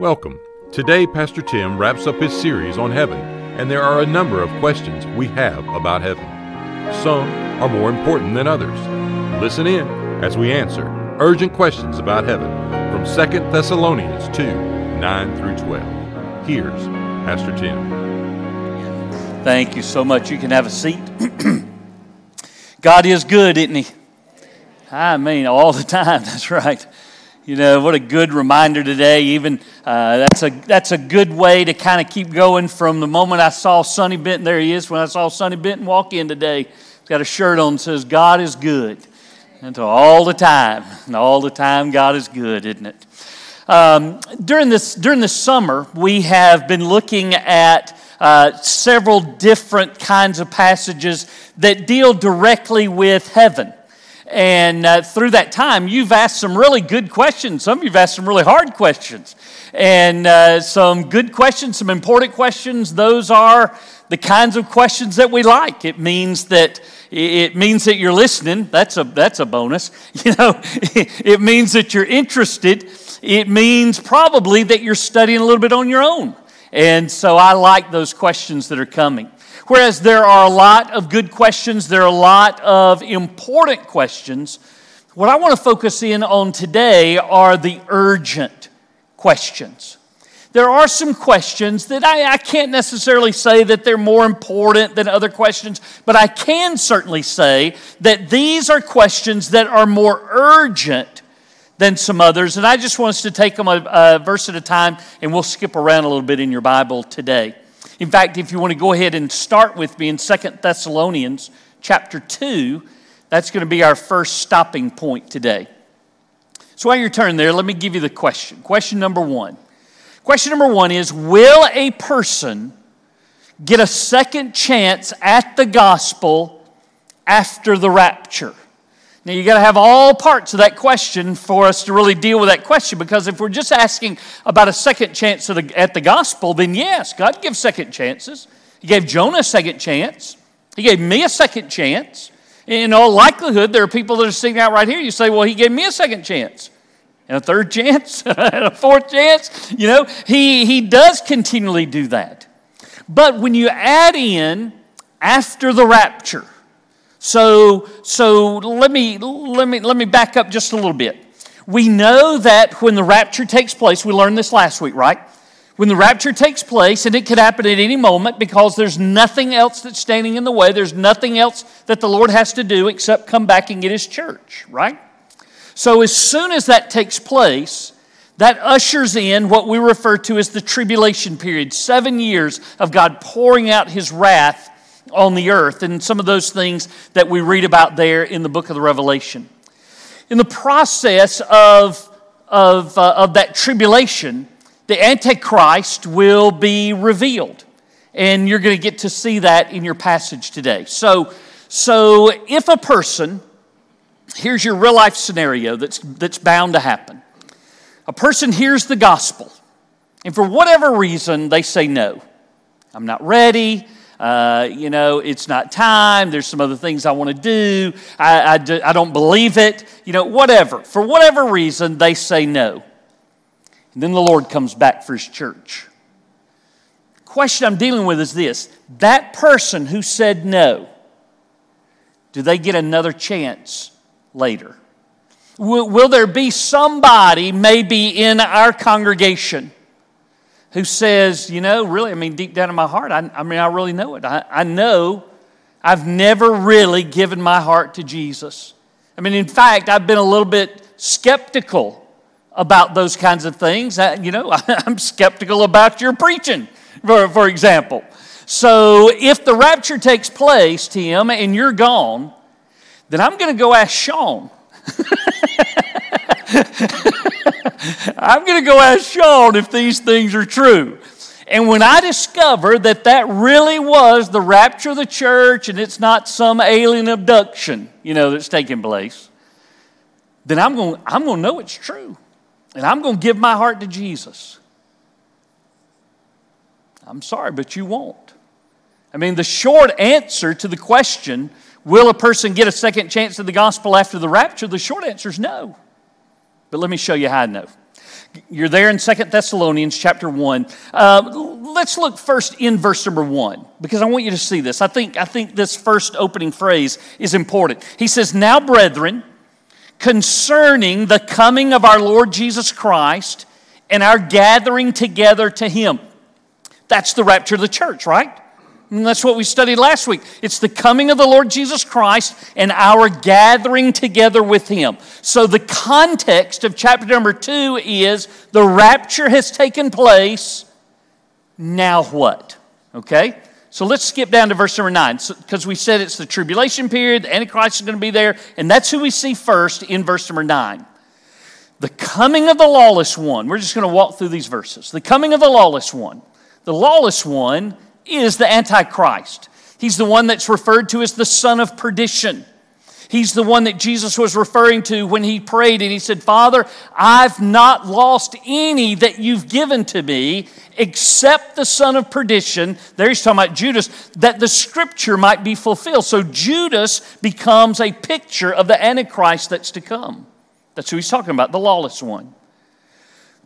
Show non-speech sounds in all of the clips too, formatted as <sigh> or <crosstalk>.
Welcome. Today, Pastor Tim wraps up his series on heaven, and there are a number of questions we have about heaven. Some are more important than others. Listen in as we answer urgent questions about heaven from 2 Thessalonians 2 9 through 12. Here's Pastor Tim. Thank you so much. You can have a seat. <clears throat> God is good, isn't He? I mean, all the time. <laughs> That's right. You know, what a good reminder today. Even uh, that's, a, that's a good way to kind of keep going from the moment I saw Sonny Benton. There he is. When I saw Sonny Benton walk in today, he's got a shirt on that says, God is good. And all the time, and <laughs> all the time, God is good, isn't it? Um, during, this, during this summer, we have been looking at uh, several different kinds of passages that deal directly with heaven. And uh, through that time, you've asked some really good questions. Some of you've asked some really hard questions. And uh, some good questions, some important questions. Those are the kinds of questions that we like. It means that it means that you're listening. That's a that's a bonus. <laughs> You know, <laughs> it means that you're interested. It means probably that you're studying a little bit on your own. And so I like those questions that are coming. Whereas there are a lot of good questions, there are a lot of important questions. What I want to focus in on today are the urgent questions. There are some questions that I, I, can't necessarily say that they're more important than other questions, but I can certainly say that these are questions that are more urgent than some others. And I just want us to take them a, a verse at a time, and we'll skip around a little bit in your Bible today. In fact, if you want to go ahead and start with me in Second Thessalonians chapter 2, that's going to be our first stopping point today. So while you're turning there, let me give you the question. Question number one. Question number one is Will a person get a second chance at the gospel after the rapture? Now, you got to have all parts of that question for us to really deal with that question because if we're just asking about a second chance at the, at the gospel, then yes, God gives second chances. He gave Jonah a second chance, He gave me a second chance. In all likelihood, there are people that are sitting out right here. You say, Well, He gave me a second chance. And a third <laughs> chance, and a fourth chance. You know, he, he does continually do that. But when you add in after the rapture, so, so let, me, let, me, let me back up just a little bit. We know that when the rapture takes place, we learned this last week, right? When the rapture takes place, and it could happen at any moment because there's nothing else that's standing in the way, there's nothing else that the Lord has to do except come back and get His church, right? So as soon as that takes place, that ushers in what we refer to as the tribulation period seven years of God pouring out His wrath on the earth, and some of those things that we read about there in the book of the Revelation. In the process of, of, uh, of that tribulation, the Antichrist will be revealed. And you're going to get to see that in your passage today. So, so if a person, here's your real life scenario that's, that's bound to happen. A person hears the gospel, and for whatever reason, they say, No, I'm not ready uh, you know, it's not time. There's some other things I want to do. I, I, do, I don't believe it. You know, whatever. For whatever reason, they say no. And then the Lord comes back for his church. Question I'm dealing with is this that person who said no, do they get another chance later? Will, will there be somebody, maybe in our congregation, who says, you know, really, I mean, deep down in my heart, I, I mean, I really know it. I, I know I've never really given my heart to Jesus. I mean, in fact, I've been a little bit skeptical about those kinds of things. I, you know, <laughs> I'm skeptical about your preaching, for, for example. So if the rapture takes place, Tim, and you're gone, then I'm going to go ask Sean. <laughs> I'm going to go ask Sean if these things are true. And when I discover that that really was the rapture of the church and it's not some alien abduction, you know, that's taking place, then I'm going, I'm going to know it's true. And I'm going to give my heart to Jesus. I'm sorry, but you won't. I mean, the short answer to the question, will a person get a second chance at the gospel after the rapture? The short answer is no. But let me show you how I know. You're there in Second Thessalonians chapter 1. Uh, let's look first in verse number 1 because I want you to see this. I think, I think this first opening phrase is important. He says, Now, brethren, concerning the coming of our Lord Jesus Christ and our gathering together to him. That's the rapture of the church, right? And that's what we studied last week. It's the coming of the Lord Jesus Christ and our gathering together with Him. So, the context of chapter number two is the rapture has taken place. Now what? Okay? So let's skip down to verse number nine because so, we said it's the tribulation period, the Antichrist is going to be there, and that's who we see first in verse number nine. The coming of the lawless one. We're just going to walk through these verses. The coming of the lawless one. The lawless one is the Antichrist. He's the one that's referred to as the son of perdition. He's the one that Jesus was referring to when he prayed and he said, Father, I've not lost any that you've given to me except the son of perdition. There he's talking about Judas, that the scripture might be fulfilled. So Judas becomes a picture of the Antichrist that's to come. That's who he's talking about, the lawless one.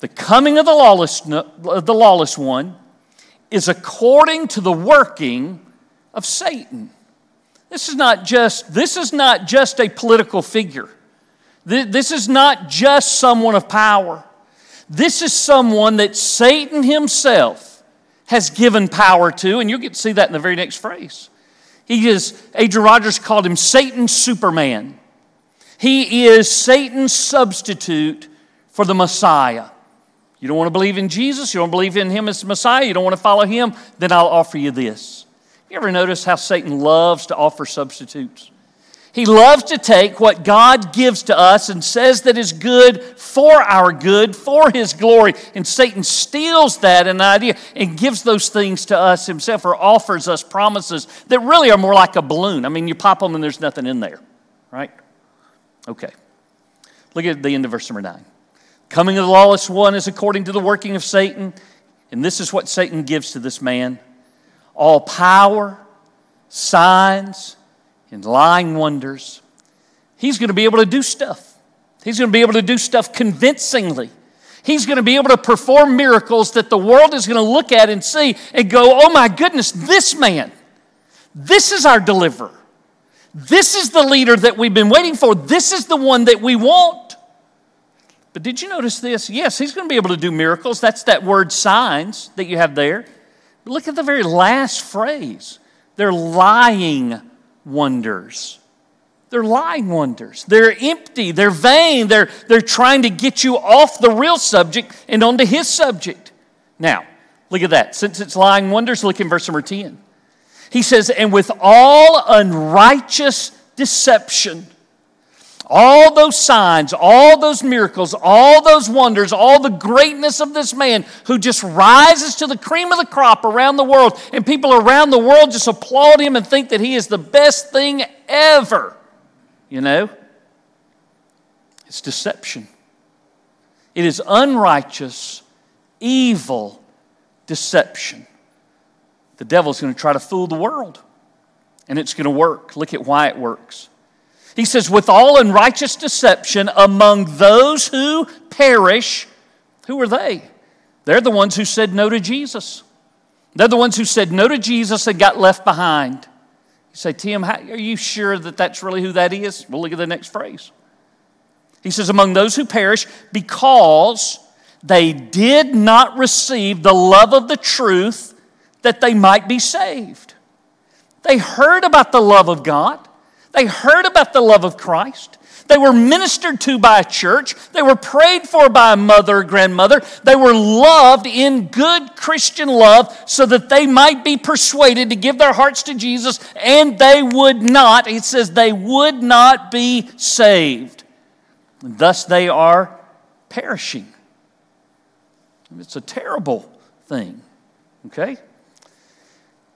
The coming of the lawless, the lawless one is according to the working of Satan. This is not just, this is not just a political figure. This is not just someone of power. This is someone that Satan himself has given power to, and you'll get to see that in the very next phrase. He is, Adrian Rogers called him Satan's Superman. He is Satan's substitute for the Messiah. You don't want to believe in Jesus, you don't believe in Him as Messiah, you don't want to follow Him, then I'll offer you this. You ever notice how Satan loves to offer substitutes? He loves to take what God gives to us and says that is good for our good, for His glory. And Satan steals that an idea and gives those things to us himself or offers us promises that really are more like a balloon. I mean, you pop them and there's nothing in there, right? Okay. Look at the end of verse number 9. Coming of the lawless one is according to the working of Satan. And this is what Satan gives to this man all power, signs, and lying wonders. He's going to be able to do stuff. He's going to be able to do stuff convincingly. He's going to be able to perform miracles that the world is going to look at and see and go, oh my goodness, this man, this is our deliverer. This is the leader that we've been waiting for. This is the one that we want. But did you notice this? Yes, he's going to be able to do miracles. That's that word signs that you have there. But look at the very last phrase. They're lying wonders. They're lying wonders. They're empty. They're vain. They're, they're trying to get you off the real subject and onto his subject. Now, look at that. Since it's lying wonders, look in verse number 10. He says, And with all unrighteous deception, all those signs, all those miracles, all those wonders, all the greatness of this man who just rises to the cream of the crop around the world, and people around the world just applaud him and think that he is the best thing ever. You know? It's deception. It is unrighteous, evil deception. The devil's going to try to fool the world, and it's going to work. Look at why it works. He says, with all unrighteous deception among those who perish. Who are they? They're the ones who said no to Jesus. They're the ones who said no to Jesus and got left behind. You say, Tim, how, are you sure that that's really who that is? Well, look at the next phrase. He says, among those who perish, because they did not receive the love of the truth that they might be saved. They heard about the love of God. They heard about the love of Christ. They were ministered to by a church. They were prayed for by a mother or grandmother. They were loved in good Christian love so that they might be persuaded to give their hearts to Jesus, and they would not, it says, they would not be saved. thus they are perishing. It's a terrible thing, okay?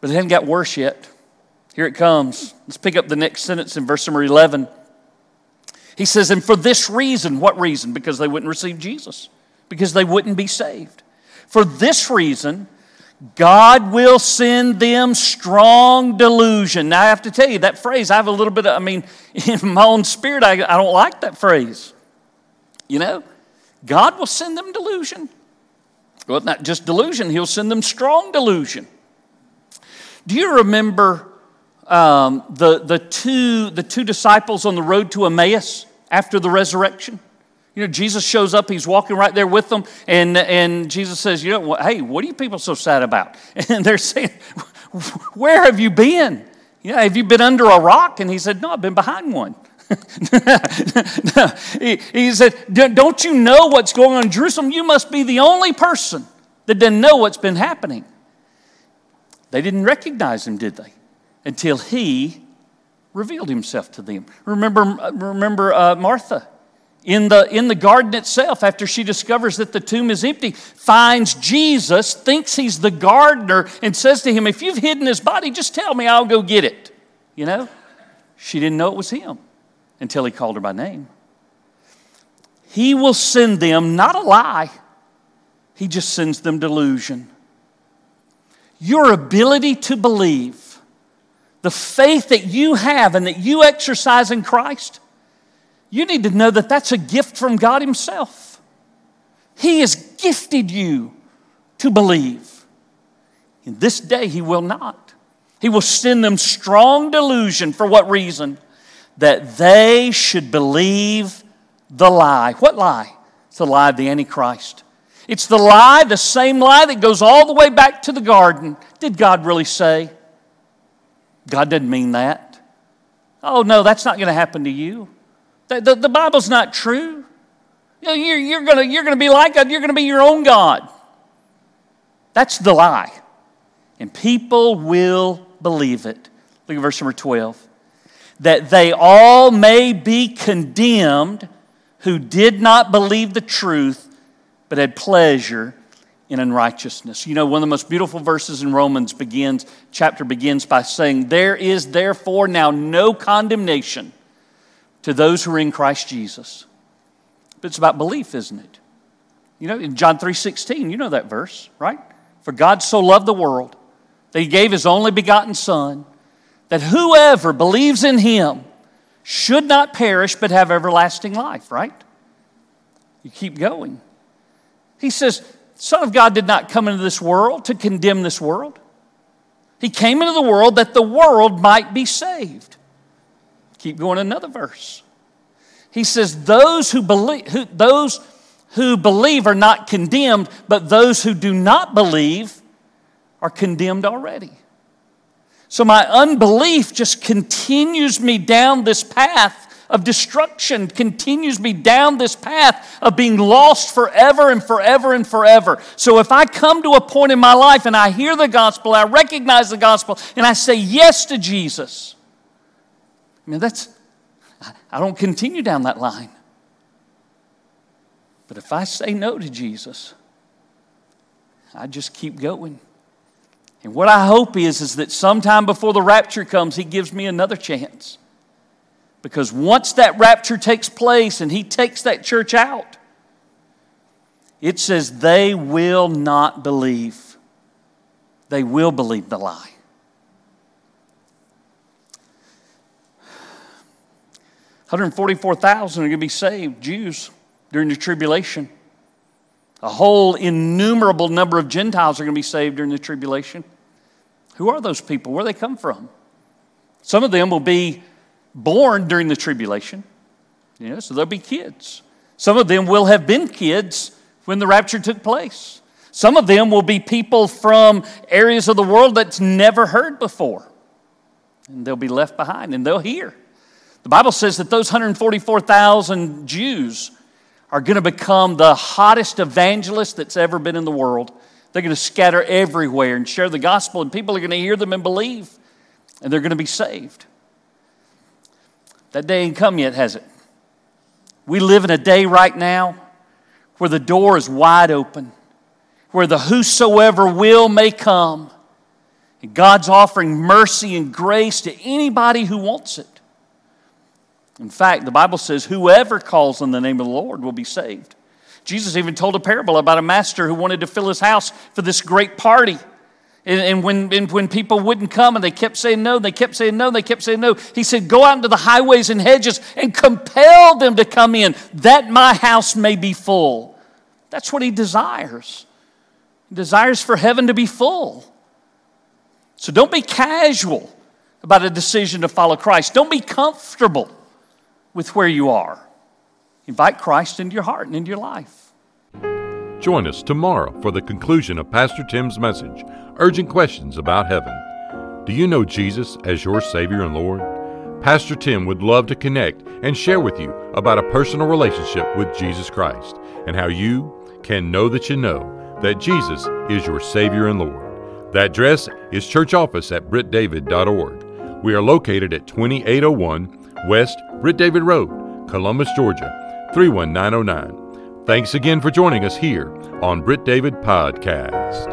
But it hasn't got worse yet. Here it comes. Let's pick up the next sentence in verse number 11. He says, And for this reason, what reason? Because they wouldn't receive Jesus, because they wouldn't be saved. For this reason, God will send them strong delusion. Now, I have to tell you, that phrase, I have a little bit of, I mean, <laughs> in my own spirit, I, I don't like that phrase. You know? God will send them delusion. Well, not just delusion, He'll send them strong delusion. Do you remember um, the, the, two, the two disciples on the road to Emmaus after the resurrection? You know, Jesus shows up, he's walking right there with them, and, and Jesus says, You know, hey, what are you people so sad about? <laughs> And they're saying, Where have you been? Yeah, have you been under a rock? And he said, No, I've been behind one. <laughs> he, he said, Don't you know what's going on in Jerusalem? You must be the only person that didn't know what's been happening. They didn't recognize him, did they? Until he revealed himself to them. Remember, remember uh, Martha in the, in the garden itself, after she discovers that the tomb is empty, finds Jesus, thinks he's the gardener, and says to him, If you've hidden his body, just tell me, I'll go get it. You know? She didn't know it was him until he called her by name. He will send them not a lie, he just sends them delusion. Your ability to believe, the faith that you have and that you exercise in Christ, you need to know that that's a gift from God Himself. He has gifted you to believe. In this day, He will not. He will send them strong delusion. For what reason? That they should believe the lie. What lie? It's the lie of the Antichrist. It's the lie, the same lie that goes all the way back to the garden. Did God really say? God didn't mean that. Oh, no, that's not going to happen to you. The, the, the Bible's not true. You know, you're, you're going you're to be like God, you're going to be your own God. That's the lie. And people will believe it. Look at verse number 12. That they all may be condemned who did not believe the truth, but had pleasure in unrighteousness. You know, one of the most beautiful verses in Romans begins, chapter begins by saying, There is therefore now no condemnation to those who are in Christ Jesus. But it's about belief, isn't it? You know, in John 3:16, you know that verse, right? For God so loved the world that he gave his only begotten son that whoever believes in him should not perish but have everlasting life, right? You keep going. He says, Son of God did not come into this world to condemn this world. He came into the world that the world might be saved. Keep going another verse. He says, Those who believe, who, those who believe are not condemned, but those who do not believe are condemned already. So my unbelief just continues me down this path of destruction, continues me down this path of being lost forever and forever and forever. So if I come to a point in my life and I hear the gospel, I recognize the gospel, and I say yes to Jesus, I mean, that's, I don't continue down that line. But if I say no to Jesus, I just keep going. And what I hope is, is that sometime before the rapture comes, He gives me another chance. Because once that rapture takes place and He takes that church out, it says they will not believe. They will believe the lie. 144,000 are going to be saved, Jews, during the tribulation. A whole innumerable number of Gentiles are going to be saved during the tribulation. Who are those people? Where they come from? Some of them will be born during the tribulation, you know, so there'll be kids. Some of them will have been kids when the rapture took place. Some of them will be people from areas of the world that's never heard before. And they'll be left behind and they'll hear. The Bible says that those 144,000 Jews are going to become the hottest evangelists that's ever been in the world. They're going to scatter everywhere and share the gospel, and people are going to hear them and believe, and they're going to be saved. That day ain't come yet, has it? We live in a day right now where the door is wide open, where the whosoever will may come. And God's offering mercy and grace to anybody who wants it. In fact, the Bible says, whoever calls on the name of the Lord will be saved. Jesus even told a parable about a master who wanted to fill his house for this great party. And, and when, and when people wouldn't come and they kept saying no, they kept saying no, they kept saying no, he said, Go out into the highways and hedges and compel them to come in, that my house may be full. That's what he desires. He desires for heaven to be full. So don't be casual about a decision to follow Christ. Don't be comfortable with where you are. Invite Christ into your heart and into your life. Join us tomorrow for the conclusion of Pastor Tim's message urgent questions about heaven. Do you know Jesus as your Savior and Lord? Pastor Tim would love to connect and share with you about a personal relationship with Jesus Christ and how you can know that you know that Jesus is your Savior and Lord. That address is church office at brittdavid.org. We are located at 2801 West Britt David Road, Columbus, Georgia 31909. Thanks again for joining us here on Britt David Podcast.